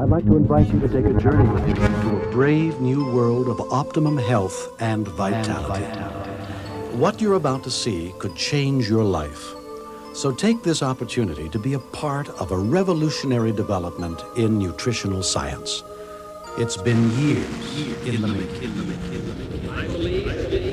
I'd like to invite you to take a journey with me to a brave new world of optimum health and vitality. What you're about to see could change your life. So take this opportunity to be a part of a revolutionary development in nutritional science. It's been years in the making. I believe that this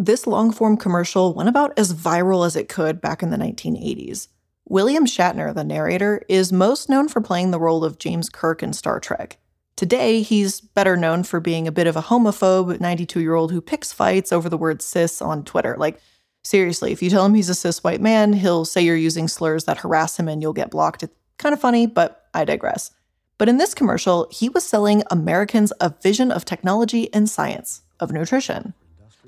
This long form commercial went about as viral as it could back in the 1980s. William Shatner, the narrator, is most known for playing the role of James Kirk in Star Trek. Today, he's better known for being a bit of a homophobe 92 year old who picks fights over the word cis on Twitter. Like, seriously, if you tell him he's a cis white man, he'll say you're using slurs that harass him and you'll get blocked. It's kind of funny, but I digress. But in this commercial, he was selling Americans a vision of technology and science, of nutrition.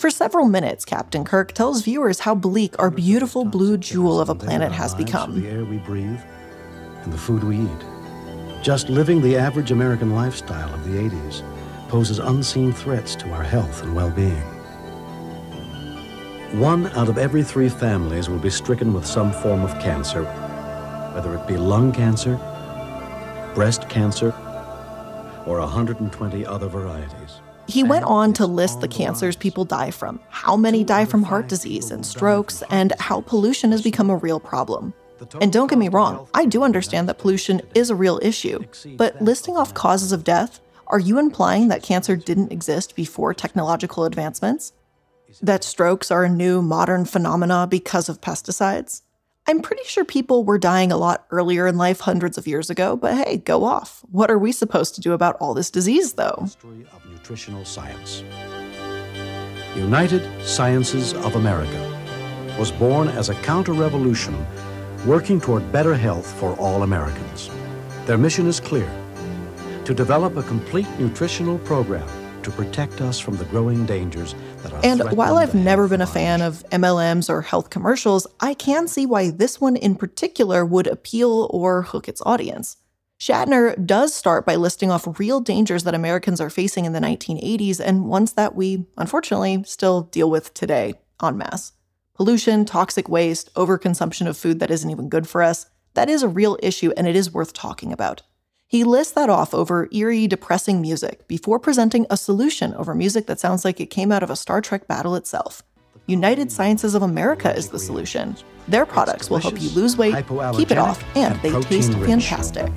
For several minutes, Captain Kirk tells viewers how bleak our beautiful blue jewel of a planet has become. The air we breathe and the food we eat. Just living the average American lifestyle of the 80s poses unseen threats to our health and well being. One out of every three families will be stricken with some form of cancer, whether it be lung cancer, breast cancer, or 120 other varieties. He went on to list the cancers people die from, how many die from heart disease and strokes, and how pollution has become a real problem. And don't get me wrong, I do understand that pollution is a real issue, but listing off causes of death, are you implying that cancer didn't exist before technological advancements? That strokes are a new modern phenomena because of pesticides? I'm pretty sure people were dying a lot earlier in life hundreds of years ago, but hey, go off. What are we supposed to do about all this disease, though? Nutritional science. United Sciences of America was born as a counter-revolution working toward better health for all Americans. Their mission is clear to develop a complete nutritional program to protect us from the growing dangers that are And while I've never been a fan of MLMs or health commercials, I can see why this one in particular would appeal or hook its audience. Shatner does start by listing off real dangers that Americans are facing in the 1980s and ones that we, unfortunately, still deal with today en masse. Pollution, toxic waste, overconsumption of food that isn't even good for us, that is a real issue and it is worth talking about. He lists that off over eerie, depressing music before presenting a solution over music that sounds like it came out of a Star Trek battle itself. United Sciences of America is the solution. Their products will help you lose weight, keep it off, and they taste protein-rich. fantastic.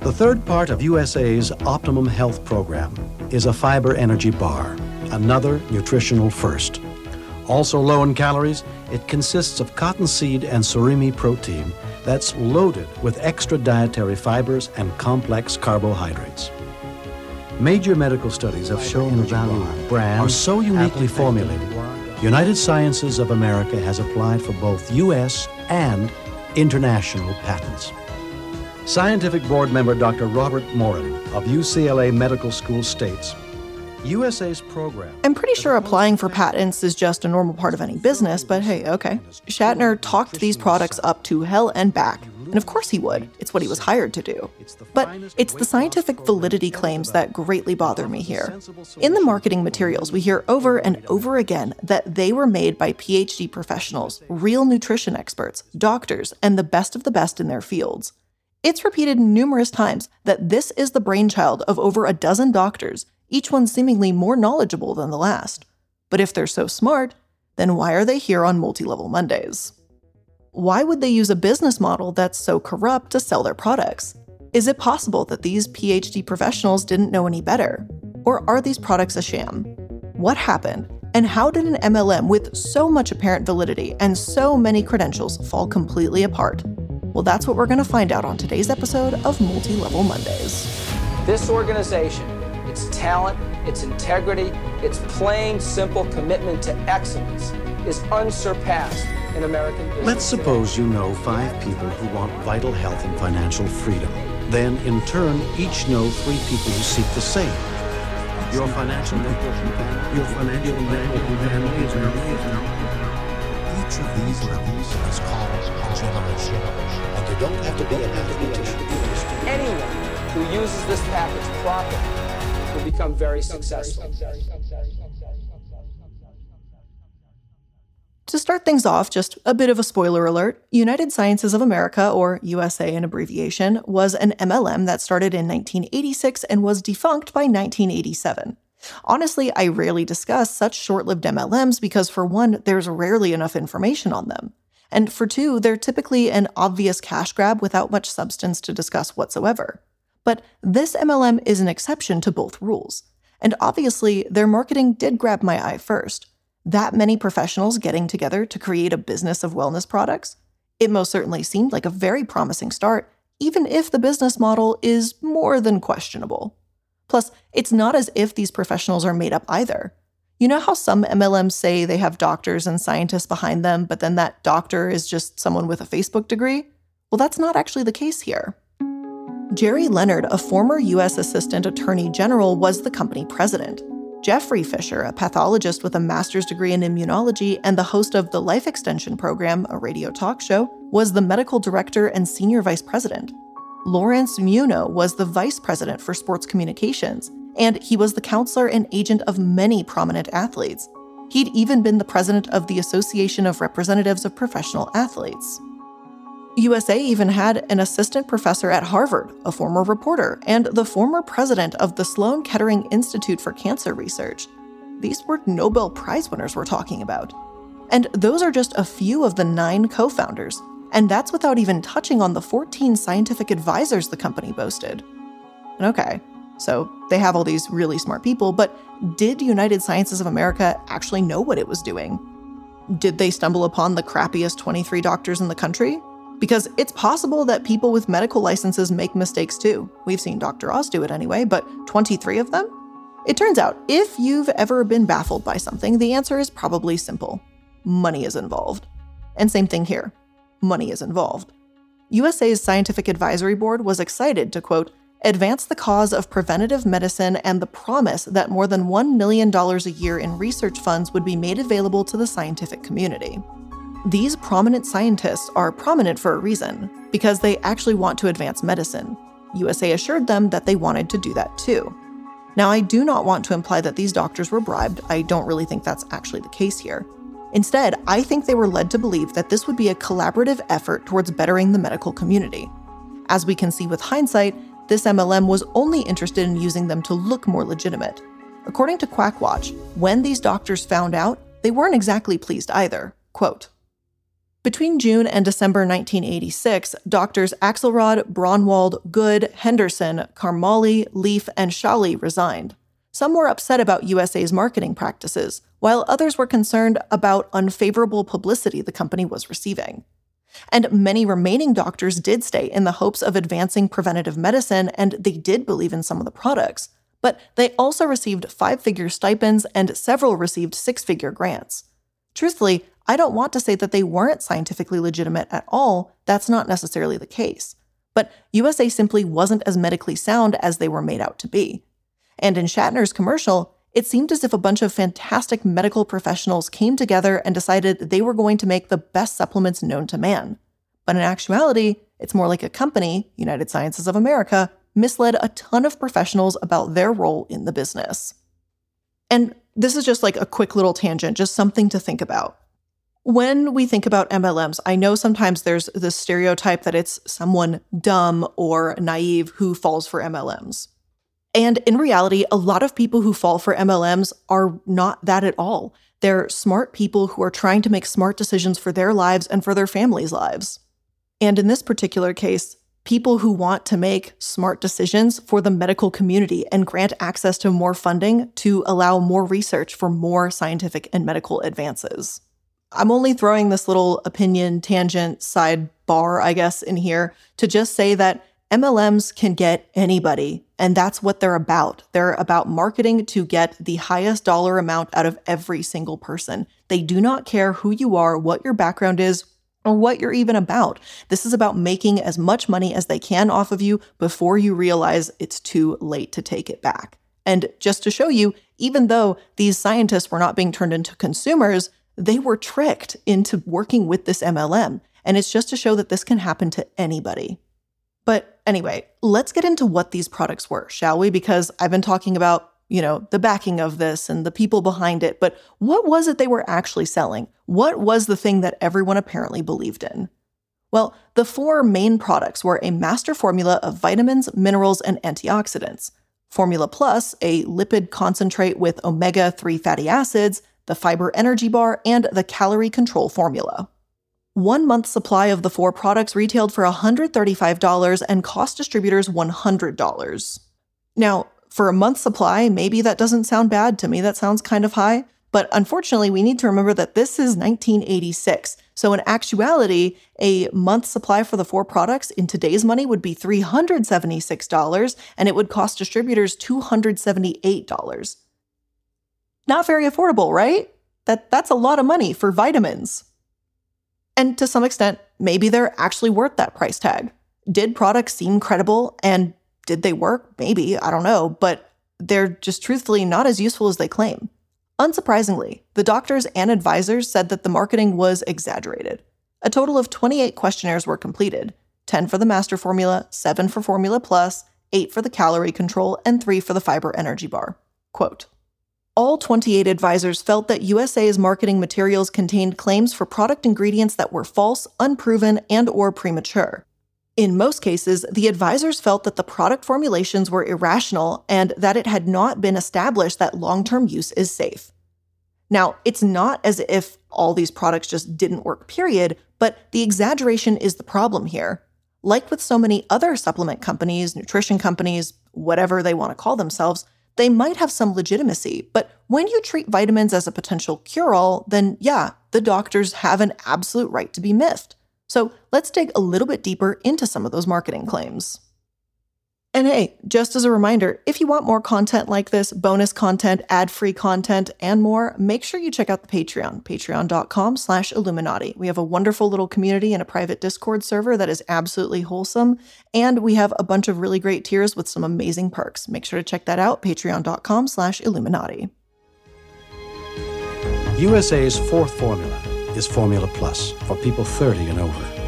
The third part of USA's Optimum Health Program is a fiber energy bar, another nutritional first. Also low in calories, it consists of cottonseed and surimi protein that's loaded with extra dietary fibers and complex carbohydrates. Major medical studies have shown the value of bran are so uniquely formulated. United Sciences of America has applied for both U.S. and international patents. Scientific board member Dr. Robert Morin of UCLA Medical School states USA's program. I'm pretty sure applying for patents is just a normal part of any business, but hey, okay. Shatner talked these products up to hell and back, and of course he would. It's what he was hired to do. But it's the scientific validity claims that greatly bother me here. In the marketing materials, we hear over and over again that they were made by PhD professionals, real nutrition experts, doctors, and the best of the best in their fields. It's repeated numerous times that this is the brainchild of over a dozen doctors, each one seemingly more knowledgeable than the last. But if they're so smart, then why are they here on Multi Level Mondays? Why would they use a business model that's so corrupt to sell their products? Is it possible that these PhD professionals didn't know any better? Or are these products a sham? What happened? And how did an MLM with so much apparent validity and so many credentials fall completely apart? Well, that's what we're going to find out on today's episode of Multi Level Mondays. This organization, its talent, its integrity, its plain, simple commitment to excellence is unsurpassed in American business. Let's suppose you know five people who want vital health and financial freedom. Then, in turn, each know three people who seek the same. Your financial panel. Your financial is Each of these levels is called a generation. And you don't have to be an mathematician. Anyone who uses this package properly will become very successful. To start things off, just a bit of a spoiler alert United Sciences of America, or USA in abbreviation, was an MLM that started in 1986 and was defunct by 1987. Honestly, I rarely discuss such short lived MLMs because, for one, there's rarely enough information on them. And for two, they're typically an obvious cash grab without much substance to discuss whatsoever. But this MLM is an exception to both rules. And obviously, their marketing did grab my eye first that many professionals getting together to create a business of wellness products? It most certainly seemed like a very promising start, even if the business model is more than questionable. Plus, it's not as if these professionals are made up either. You know how some MLMs say they have doctors and scientists behind them, but then that doctor is just someone with a Facebook degree? Well, that's not actually the case here. Jerry Leonard, a former U.S. Assistant Attorney General, was the company president. Jeffrey Fisher, a pathologist with a master's degree in immunology and the host of the Life Extension Program, a radio talk show, was the medical director and senior vice president. Lawrence Muno was the vice president for sports communications, and he was the counselor and agent of many prominent athletes. He'd even been the president of the Association of Representatives of Professional Athletes. USA even had an assistant professor at Harvard, a former reporter, and the former president of the Sloan Kettering Institute for Cancer Research. These were Nobel Prize winners we're talking about. And those are just a few of the nine co founders, and that's without even touching on the 14 scientific advisors the company boasted. Okay, so they have all these really smart people, but did United Sciences of America actually know what it was doing? Did they stumble upon the crappiest 23 doctors in the country? Because it's possible that people with medical licenses make mistakes too. We've seen Dr. Oz do it anyway, but 23 of them? It turns out, if you've ever been baffled by something, the answer is probably simple money is involved. And same thing here money is involved. USA's Scientific Advisory Board was excited to quote, advance the cause of preventative medicine and the promise that more than $1 million a year in research funds would be made available to the scientific community. These prominent scientists are prominent for a reason, because they actually want to advance medicine. USA assured them that they wanted to do that too. Now, I do not want to imply that these doctors were bribed. I don't really think that's actually the case here. Instead, I think they were led to believe that this would be a collaborative effort towards bettering the medical community. As we can see with hindsight, this MLM was only interested in using them to look more legitimate. According to Quackwatch, when these doctors found out, they weren't exactly pleased either. Quote, between June and December 1986, doctors Axelrod, Braunwald, Good, Henderson, Karmali, Leaf, and Schally resigned. Some were upset about USA's marketing practices, while others were concerned about unfavorable publicity the company was receiving. And many remaining doctors did stay in the hopes of advancing preventative medicine, and they did believe in some of the products. But they also received five figure stipends, and several received six figure grants. Truthfully, I don't want to say that they weren't scientifically legitimate at all, that's not necessarily the case. But USA simply wasn't as medically sound as they were made out to be. And in Shatner's commercial, it seemed as if a bunch of fantastic medical professionals came together and decided they were going to make the best supplements known to man. But in actuality, it's more like a company, United Sciences of America, misled a ton of professionals about their role in the business. And this is just like a quick little tangent, just something to think about. When we think about MLMs, I know sometimes there's the stereotype that it's someone dumb or naive who falls for MLMs. And in reality, a lot of people who fall for MLMs are not that at all. They're smart people who are trying to make smart decisions for their lives and for their families' lives. And in this particular case, people who want to make smart decisions for the medical community and grant access to more funding to allow more research for more scientific and medical advances. I'm only throwing this little opinion tangent sidebar, I guess, in here to just say that MLMs can get anybody, and that's what they're about. They're about marketing to get the highest dollar amount out of every single person. They do not care who you are, what your background is, or what you're even about. This is about making as much money as they can off of you before you realize it's too late to take it back. And just to show you, even though these scientists were not being turned into consumers, they were tricked into working with this MLM. And it's just to show that this can happen to anybody. But anyway, let's get into what these products were, shall we? Because I've been talking about, you know, the backing of this and the people behind it, but what was it they were actually selling? What was the thing that everyone apparently believed in? Well, the four main products were a master formula of vitamins, minerals, and antioxidants. Formula Plus, a lipid concentrate with omega 3 fatty acids, the fiber energy bar, and the calorie control formula. One month supply of the four products retailed for $135 and cost distributors $100. Now, for a month supply, maybe that doesn't sound bad to me. That sounds kind of high. But unfortunately, we need to remember that this is 1986. So, in actuality, a month supply for the four products in today's money would be $376, and it would cost distributors $278. Not very affordable, right? That, that's a lot of money for vitamins. And to some extent, maybe they're actually worth that price tag. Did products seem credible and did they work? Maybe, I don't know, but they're just truthfully not as useful as they claim. Unsurprisingly, the doctors and advisors said that the marketing was exaggerated. A total of 28 questionnaires were completed 10 for the master formula, 7 for Formula Plus, 8 for the calorie control, and 3 for the fiber energy bar. Quote all 28 advisors felt that USA's marketing materials contained claims for product ingredients that were false, unproven, and or premature. In most cases, the advisors felt that the product formulations were irrational and that it had not been established that long-term use is safe. Now, it's not as if all these products just didn't work, period, but the exaggeration is the problem here. Like with so many other supplement companies, nutrition companies, whatever they want to call themselves, they might have some legitimacy. But when you treat vitamins as a potential cure all, then yeah, the doctors have an absolute right to be miffed. So let's dig a little bit deeper into some of those marketing claims. And hey, just as a reminder, if you want more content like this, bonus content, ad-free content, and more, make sure you check out the Patreon, patreon.com slash Illuminaughtii. We have a wonderful little community and a private Discord server that is absolutely wholesome. And we have a bunch of really great tiers with some amazing perks. Make sure to check that out, patreon.com slash Illuminaughtii. USA's fourth formula is Formula Plus for people 30 and over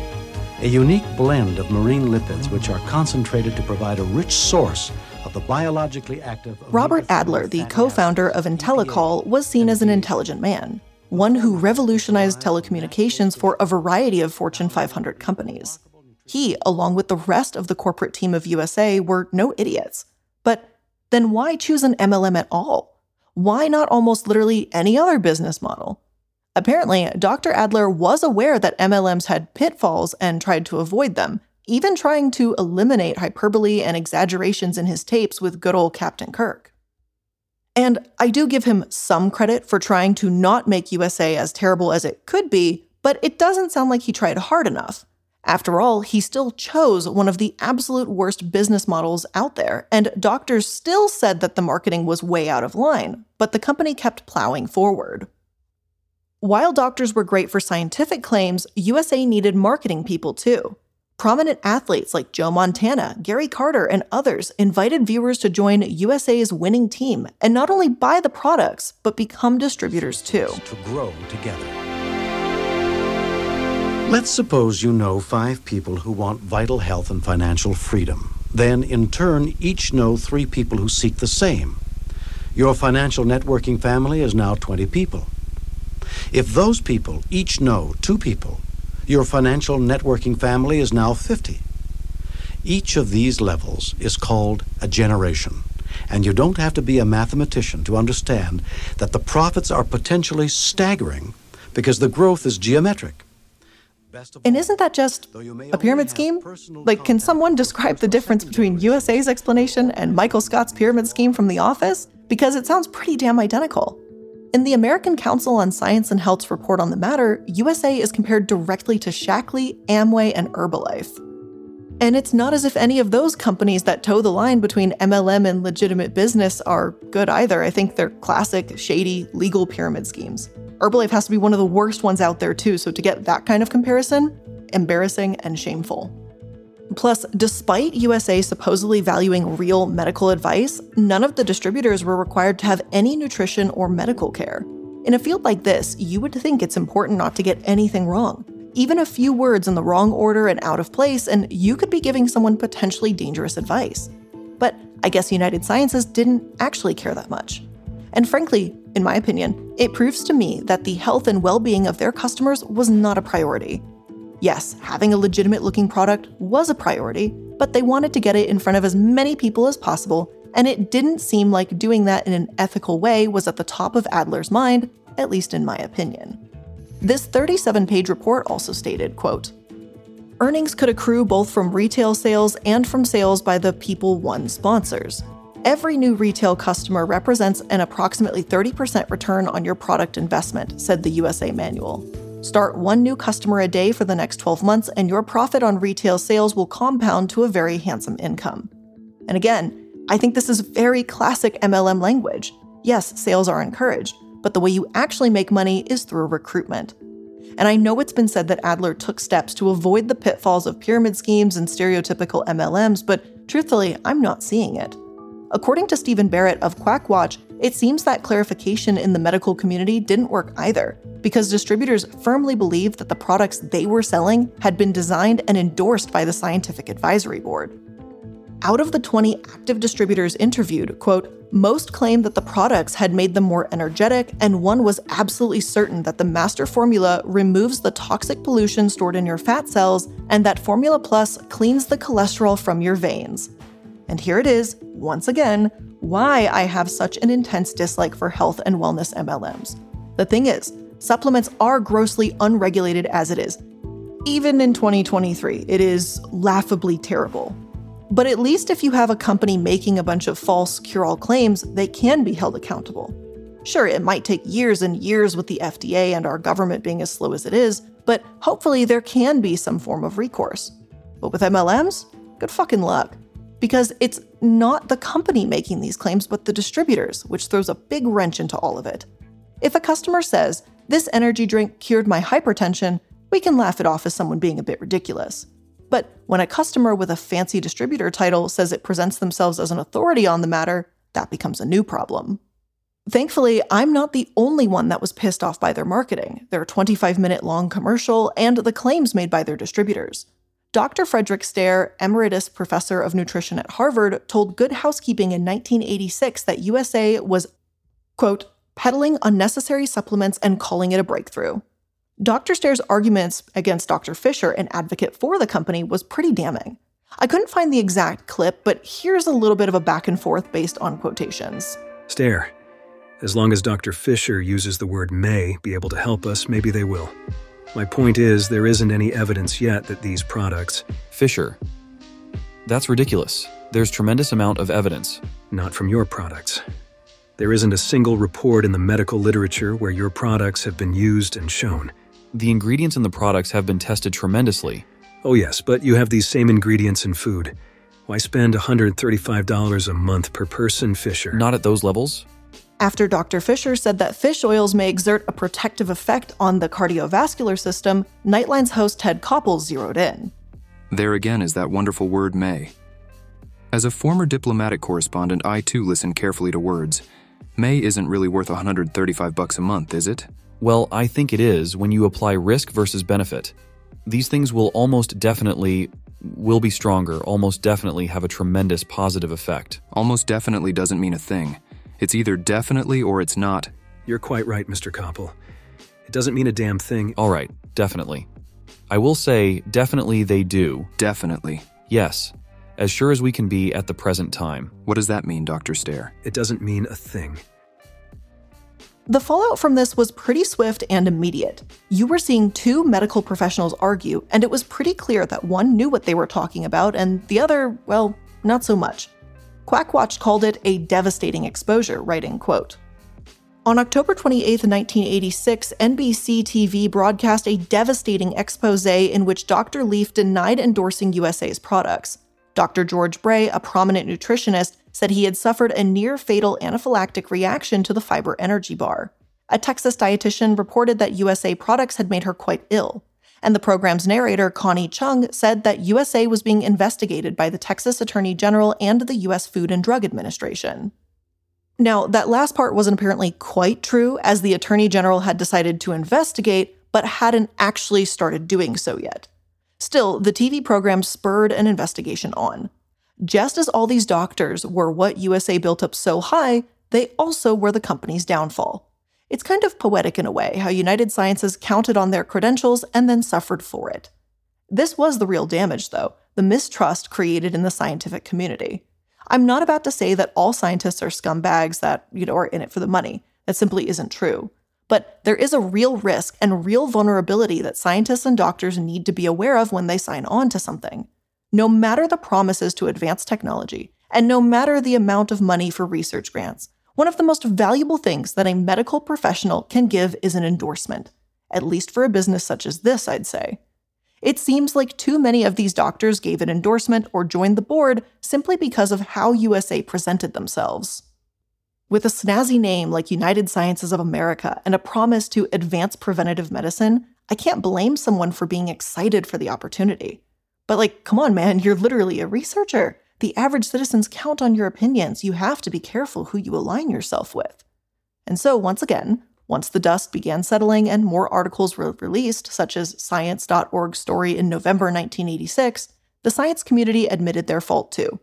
a unique blend of marine lipids which are concentrated to provide a rich source of the biologically active. Robert Adler, the co founder of IntelliCall, was seen as an intelligent man, one who revolutionized telecommunications for a variety of Fortune 500 companies. He, along with the rest of the corporate team of USA, were no idiots. But then why choose an MLM at all? Why not almost literally any other business model? Apparently, Dr. Adler was aware that MLMs had pitfalls and tried to avoid them, even trying to eliminate hyperbole and exaggerations in his tapes with good old Captain Kirk. And I do give him some credit for trying to not make USA as terrible as it could be, but it doesn't sound like he tried hard enough. After all, he still chose one of the absolute worst business models out there, and doctors still said that the marketing was way out of line, but the company kept plowing forward. While doctors were great for scientific claims, USA needed marketing people too. Prominent athletes like Joe Montana, Gary Carter, and others invited viewers to join USA's winning team and not only buy the products, but become distributors too. To grow together. Let's suppose you know five people who want vital health and financial freedom. Then, in turn, each know three people who seek the same. Your financial networking family is now 20 people. If those people each know two people, your financial networking family is now 50. Each of these levels is called a generation. And you don't have to be a mathematician to understand that the profits are potentially staggering because the growth is geometric. And isn't that just a pyramid scheme? Like, can someone describe the difference between USA's explanation and Michael Scott's pyramid scheme from The Office? Because it sounds pretty damn identical. In the American Council on Science and Health's report on the matter, USA is compared directly to Shaklee, Amway, and Herbalife. And it's not as if any of those companies that toe the line between MLM and legitimate business are good either. I think they're classic, shady, legal pyramid schemes. Herbalife has to be one of the worst ones out there, too, so to get that kind of comparison, embarrassing and shameful. Plus, despite USA supposedly valuing real medical advice, none of the distributors were required to have any nutrition or medical care. In a field like this, you would think it's important not to get anything wrong. Even a few words in the wrong order and out of place, and you could be giving someone potentially dangerous advice. But I guess United Sciences didn't actually care that much. And frankly, in my opinion, it proves to me that the health and well being of their customers was not a priority. Yes, having a legitimate looking product was a priority, but they wanted to get it in front of as many people as possible, and it didn't seem like doing that in an ethical way was at the top of Adler's mind, at least in my opinion. This 37-page report also stated, quote, Earnings could accrue both from retail sales and from sales by the People One sponsors. Every new retail customer represents an approximately 30% return on your product investment, said the USA manual. Start one new customer a day for the next 12 months, and your profit on retail sales will compound to a very handsome income. And again, I think this is very classic MLM language. Yes, sales are encouraged, but the way you actually make money is through recruitment. And I know it's been said that Adler took steps to avoid the pitfalls of pyramid schemes and stereotypical MLMs, but truthfully, I'm not seeing it. According to Stephen Barrett of Quackwatch, it seems that clarification in the medical community didn't work either, because distributors firmly believed that the products they were selling had been designed and endorsed by the Scientific Advisory Board. Out of the 20 active distributors interviewed, quote, most claimed that the products had made them more energetic, and one was absolutely certain that the master formula removes the toxic pollution stored in your fat cells and that Formula Plus cleans the cholesterol from your veins. And here it is, once again, why I have such an intense dislike for health and wellness MLMs. The thing is, supplements are grossly unregulated as it is. Even in 2023, it is laughably terrible. But at least if you have a company making a bunch of false cure all claims, they can be held accountable. Sure, it might take years and years with the FDA and our government being as slow as it is, but hopefully there can be some form of recourse. But with MLMs, good fucking luck because it's not the company making these claims, but the distributors, which throws a big wrench into all of it. If a customer says, This energy drink cured my hypertension, we can laugh it off as someone being a bit ridiculous. But when a customer with a fancy distributor title says it presents themselves as an authority on the matter, that becomes a new problem. Thankfully, I'm not the only one that was pissed off by their marketing, their 25 minute long commercial, and the claims made by their distributors. Dr. Frederick Stare, emeritus professor of nutrition at Harvard, told Good Housekeeping in 1986 that USA was, quote, peddling unnecessary supplements and calling it a breakthrough. Dr. Stare's arguments against Dr. Fisher, an advocate for the company, was pretty damning. I couldn't find the exact clip, but here's a little bit of a back and forth based on quotations. Stare. As long as Dr. Fisher uses the word may be able to help us, maybe they will. My point is, there isn't any evidence yet that these products. Fisher. That's ridiculous. There's tremendous amount of evidence. Not from your products. There isn't a single report in the medical literature where your products have been used and shown. The ingredients in the products have been tested tremendously. Oh, yes, but you have these same ingredients in food. Why spend $135 a month per person, Fisher? Not at those levels. After Dr. Fisher said that fish oils may exert a protective effect on the cardiovascular system, Nightline's host Ted Koppel zeroed in. There again is that wonderful word may. As a former diplomatic correspondent, I too listen carefully to words. May isn't really worth 135 bucks a month, is it? Well, I think it is when you apply risk versus benefit. These things will almost definitely will be stronger, almost definitely have a tremendous positive effect. Almost definitely doesn't mean a thing. It's either definitely or it's not. You're quite right, Mr. Koppel. It doesn't mean a damn thing. All right, definitely. I will say, definitely they do. Definitely. Yes, as sure as we can be at the present time. What does that mean, Dr. Stare? It doesn't mean a thing. The fallout from this was pretty swift and immediate. You were seeing two medical professionals argue, and it was pretty clear that one knew what they were talking about and the other, well, not so much. Quackwatch called it a devastating exposure, writing, quote, On October 28, 1986, NBC TV broadcast a devastating expose in which Dr. Leaf denied endorsing USA's products. Dr. George Bray, a prominent nutritionist, said he had suffered a near fatal anaphylactic reaction to the fiber energy bar. A Texas dietitian reported that USA products had made her quite ill. And the program's narrator, Connie Chung, said that USA was being investigated by the Texas Attorney General and the U.S. Food and Drug Administration. Now, that last part wasn't apparently quite true, as the Attorney General had decided to investigate, but hadn't actually started doing so yet. Still, the TV program spurred an investigation on. Just as all these doctors were what USA built up so high, they also were the company's downfall. It's kind of poetic in a way how United Sciences counted on their credentials and then suffered for it. This was the real damage, though the mistrust created in the scientific community. I'm not about to say that all scientists are scumbags that, you know, are in it for the money. That simply isn't true. But there is a real risk and real vulnerability that scientists and doctors need to be aware of when they sign on to something. No matter the promises to advance technology, and no matter the amount of money for research grants, one of the most valuable things that a medical professional can give is an endorsement, at least for a business such as this, I'd say. It seems like too many of these doctors gave an endorsement or joined the board simply because of how USA presented themselves. With a snazzy name like United Sciences of America and a promise to advance preventative medicine, I can't blame someone for being excited for the opportunity. But, like, come on, man, you're literally a researcher. The average citizens count on your opinions. You have to be careful who you align yourself with. And so, once again, once the dust began settling and more articles were released, such as Science.org's story in November 1986, the science community admitted their fault too.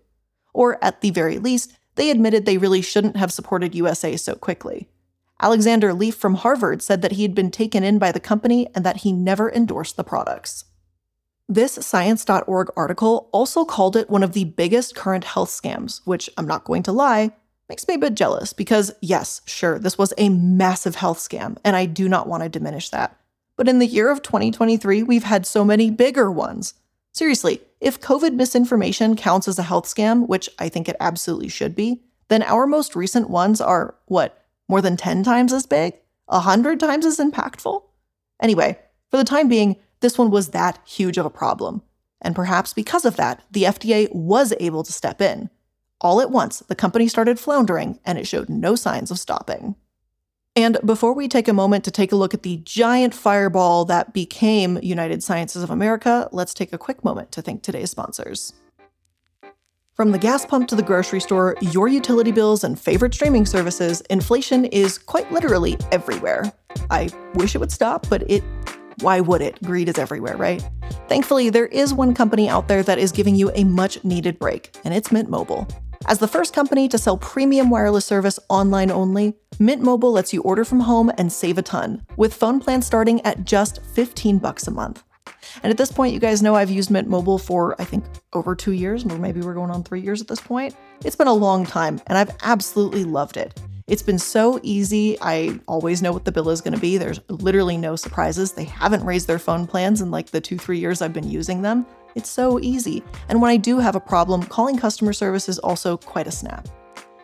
Or, at the very least, they admitted they really shouldn't have supported USA so quickly. Alexander Leaf from Harvard said that he had been taken in by the company and that he never endorsed the products. This Science.org article also called it one of the biggest current health scams, which I'm not going to lie, makes me a bit jealous because, yes, sure, this was a massive health scam, and I do not want to diminish that. But in the year of 2023, we've had so many bigger ones. Seriously, if COVID misinformation counts as a health scam, which I think it absolutely should be, then our most recent ones are, what, more than 10 times as big? 100 times as impactful? Anyway, for the time being, this one was that huge of a problem. And perhaps because of that, the FDA was able to step in. All at once, the company started floundering and it showed no signs of stopping. And before we take a moment to take a look at the giant fireball that became United Sciences of America, let's take a quick moment to thank today's sponsors. From the gas pump to the grocery store, your utility bills, and favorite streaming services, inflation is quite literally everywhere. I wish it would stop, but it. Why would it? Greed is everywhere, right? Thankfully, there is one company out there that is giving you a much needed break, and it's Mint Mobile. As the first company to sell premium wireless service online only, Mint Mobile lets you order from home and save a ton, with phone plans starting at just 15 bucks a month. And at this point, you guys know I've used Mint Mobile for, I think, over two years, or maybe we're going on three years at this point. It's been a long time, and I've absolutely loved it. It's been so easy. I always know what the bill is going to be. There's literally no surprises. They haven't raised their phone plans in like the two, three years I've been using them. It's so easy. And when I do have a problem, calling customer service is also quite a snap.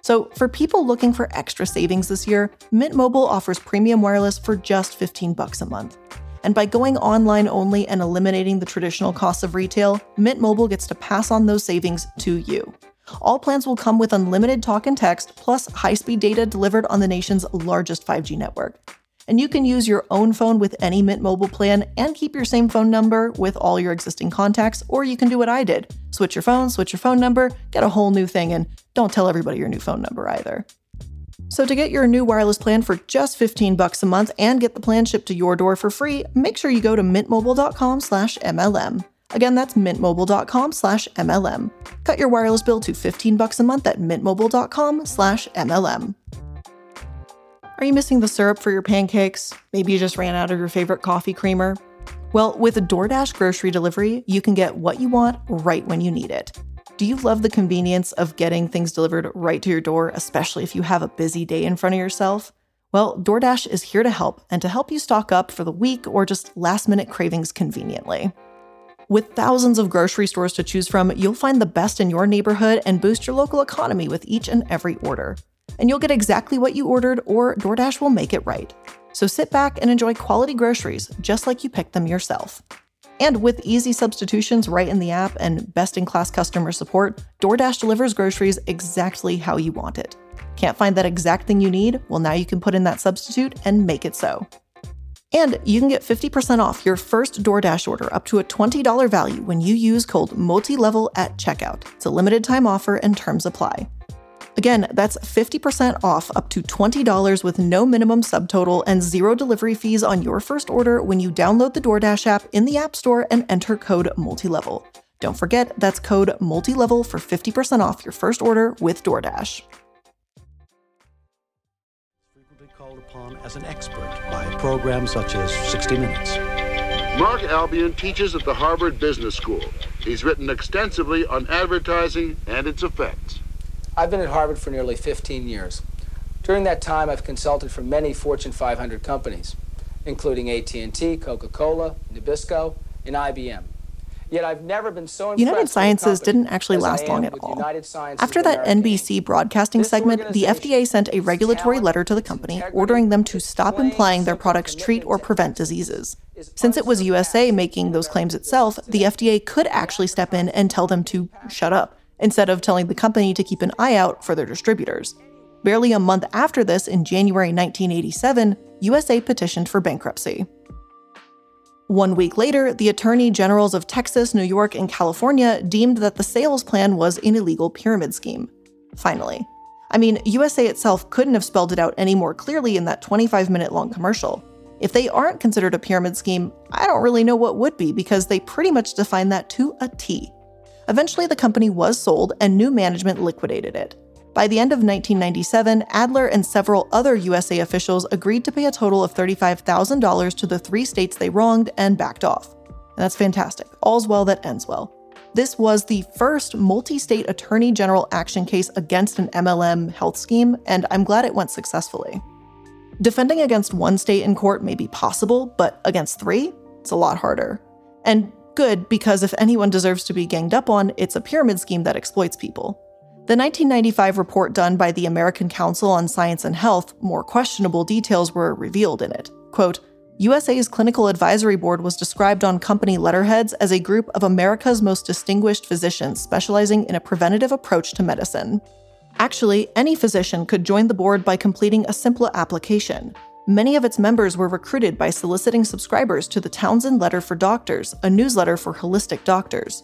So, for people looking for extra savings this year, Mint Mobile offers premium wireless for just 15 bucks a month. And by going online only and eliminating the traditional costs of retail, Mint Mobile gets to pass on those savings to you. All plans will come with unlimited talk and text, plus high speed data delivered on the nation's largest 5G network and you can use your own phone with any Mint Mobile plan and keep your same phone number with all your existing contacts, or you can do what I did switch your phone, switch your phone number, get a whole new thing, and don't tell everybody your new phone number either. So to get your new wireless plan for just 15 bucks a month and get the plan shipped to your door for free, make sure you go to mintmobile.com/mlm. Again, that's mintmobile.com/mlm. Cut your wireless bill to 15 bucks a month at mintmobile.com/mlm. Are you missing the syrup for your pancakes? Maybe you just ran out of your favorite coffee creamer? Well, with DoorDash grocery delivery, you can get what you want right when you need it. Do you love the convenience of getting things delivered right to your door, especially if you have a busy day in front of yourself? Well, DoorDash is here to help and to help you stock up for the week or just last minute cravings conveniently. With thousands of grocery stores to choose from, you'll find the best in your neighborhood and boost your local economy with each and every order. and you'll get exactly what you ordered, or DoorDash will make it right. So sit back and enjoy quality groceries just like you picked them yourself. And with easy substitutions right in the app and best in class customer support, DoorDash delivers groceries exactly how you want it. Can't find that exact thing you need? Well, now you can put in that substitute and make it so. And you can get 50% off your first DoorDash order up to a $20 value when you use code MULTILEVEL at checkout. It's a limited time offer and terms apply. Again, that's 50% off up to $20 with no minimum subtotal and zero delivery fees on your first order when you download the DoorDash app in the App Store and enter code MULTILEVEL. Don't forget, that's code MULTILEVEL for 50% off your first order with DoorDash. Upon as an expert by programs such as 60 Minutes. Mark Albion teaches at the Harvard Business School. He's written extensively on advertising and its effects. I've been at Harvard for nearly 15 years. During that time, I've consulted for many Fortune 500 companies, including AT&T, Coca-Cola, Nabisco, and IBM. Yet I've never been so impressed United Sciences didn't actually last long at all. After that. NBC broadcasting segment, the FDA sent a regulatory letter to the company ordering them to stop implying their products treat or prevent diseases. Since it was USA making those claims itself, the FDA could actually step in and tell them to shut up, instead of telling the company to keep an eye out for their distributors. Barely a month after this, in January 1987, USA petitioned for bankruptcy. One week later, the attorney generals of Texas, New York, and California deemed that the sales plan was an illegal pyramid scheme. Finally. I mean, USA itself couldn't have spelled it out any more clearly in that 25 minute long commercial. If they aren't considered a pyramid scheme, I don't really know what would be because they pretty much define that to a T. Eventually, the company was sold and new management liquidated it. By the end of 1997, Adler and several other USA officials agreed to pay a total of $35,000 to the three states they wronged and backed off. And that's fantastic. All's well that ends well. This was the first multi state attorney general action case against an MLM health scheme, and I'm glad it went successfully. Defending against one state in court may be possible, but against three? It's a lot harder. And good, because if anyone deserves to be ganged up on, it's a pyramid scheme that exploits people. The 1995 report done by the American Council on Science and Health, more questionable details were revealed in it. Quote, USA's Clinical Advisory Board was described on company letterheads as a group of America's most distinguished physicians specializing in a preventative approach to medicine. Actually, any physician could join the board by completing a simple application. Many of its members were recruited by soliciting subscribers to the Townsend Letter for Doctors, a newsletter for holistic doctors.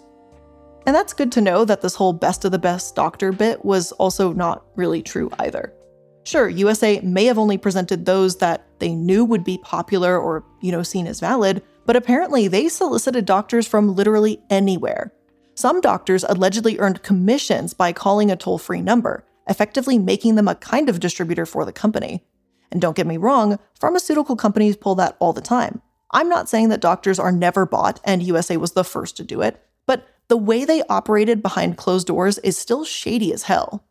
And that's good to know that this whole best of the best doctor bit was also not really true either. Sure, USA may have only presented those that they knew would be popular or, you know, seen as valid, but apparently they solicited doctors from literally anywhere. Some doctors allegedly earned commissions by calling a toll free number, effectively making them a kind of distributor for the company. And don't get me wrong, pharmaceutical companies pull that all the time. I'm not saying that doctors are never bought and USA was the first to do it, but the way they operated behind closed doors is still shady as hell.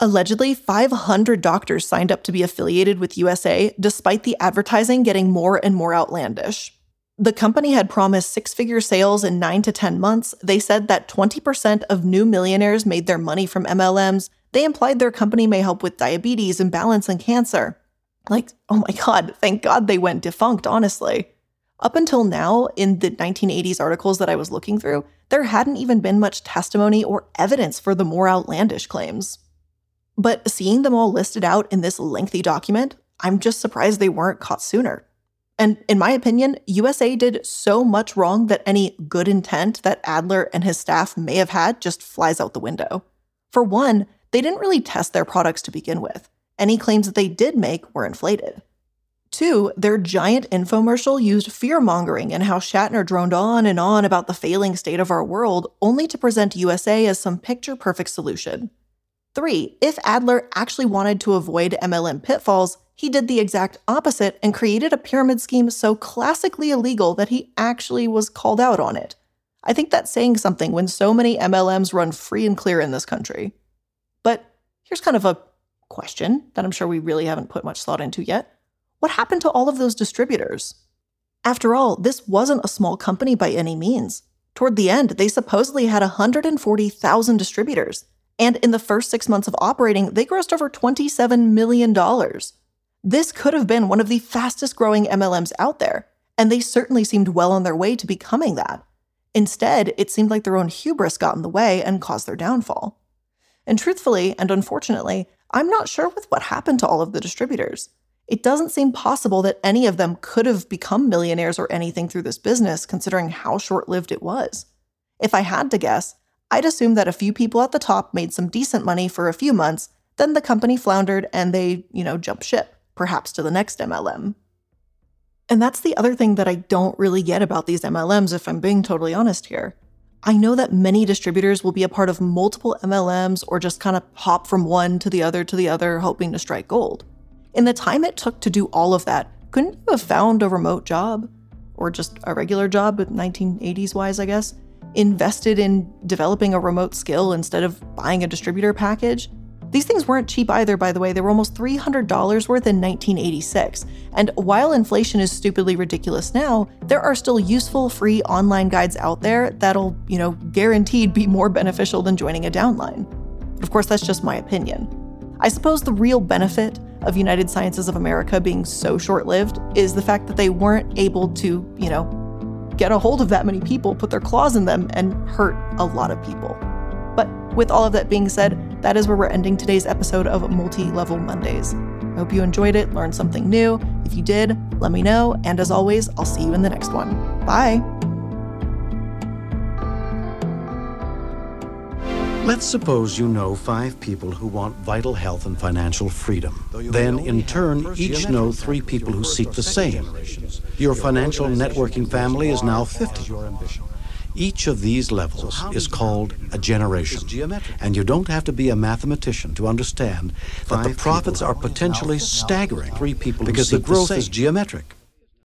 Allegedly, 500 doctors signed up to be affiliated with USA, despite the advertising getting more and more outlandish. The company had promised six figure sales in 9 to 10 months. They said that 20% of new millionaires made their money from MLMs. They implied their company may help with diabetes, imbalance, and cancer. Like, oh my god, thank god they went defunct, honestly. Up until now, in the 1980s articles that I was looking through, there hadn't even been much testimony or evidence for the more outlandish claims. But seeing them all listed out in this lengthy document, I'm just surprised they weren't caught sooner. And in my opinion, USA did so much wrong that any good intent that Adler and his staff may have had just flies out the window. For one, they didn't really test their products to begin with. Any claims that they did make were inflated. Two, their giant infomercial used fear mongering and how Shatner droned on and on about the failing state of our world, only to present USA as some picture perfect solution. Three, if Adler actually wanted to avoid MLM pitfalls, he did the exact opposite and created a pyramid scheme so classically illegal that he actually was called out on it. I think that's saying something when so many MLMs run free and clear in this country. But here's kind of a question that I'm sure we really haven't put much thought into yet. What happened to all of those distributors? After all, this wasn't a small company by any means. Toward the end, they supposedly had 140,000 distributors. And in the first six months of operating, they grossed over $27 million. This could have been one of the fastest growing MLMs out there, and they certainly seemed well on their way to becoming that. Instead, it seemed like their own hubris got in the way and caused their downfall. And truthfully, and unfortunately, I'm not sure with what happened to all of the distributors. It doesn't seem possible that any of them could have become millionaires or anything through this business, considering how short lived it was. If I had to guess, I'd assume that a few people at the top made some decent money for a few months, then the company floundered and they, you know, jumped ship, perhaps to the next MLM. And that's the other thing that I don't really get about these MLMs, if I'm being totally honest here. I know that many distributors will be a part of multiple MLMs or just kind of hop from one to the other to the other, hoping to strike gold. In the time it took to do all of that, couldn't you have found a remote job? Or just a regular job, 1980s wise, I guess? Invested in developing a remote skill instead of buying a distributor package? These things weren't cheap either, by the way. They were almost $300 worth in 1986. And while inflation is stupidly ridiculous now, there are still useful free online guides out there that'll, you know, guaranteed be more beneficial than joining a downline. Of course, that's just my opinion. I suppose the real benefit of United Sciences of America being so short lived is the fact that they weren't able to, you know, get a hold of that many people, put their claws in them, and hurt a lot of people. But with all of that being said, that is where we're ending today's episode of Multi Level Mondays. I hope you enjoyed it, learned something new. If you did, let me know. And as always, I'll see you in the next one. Bye. Let's suppose you know five people who want vital health and financial freedom. Then, in turn, each know three people who seek the same. Your financial networking family is now 50. Each of these levels is called a generation. And you don't have to be a mathematician to understand that the profits are potentially staggering because the growth is geometric.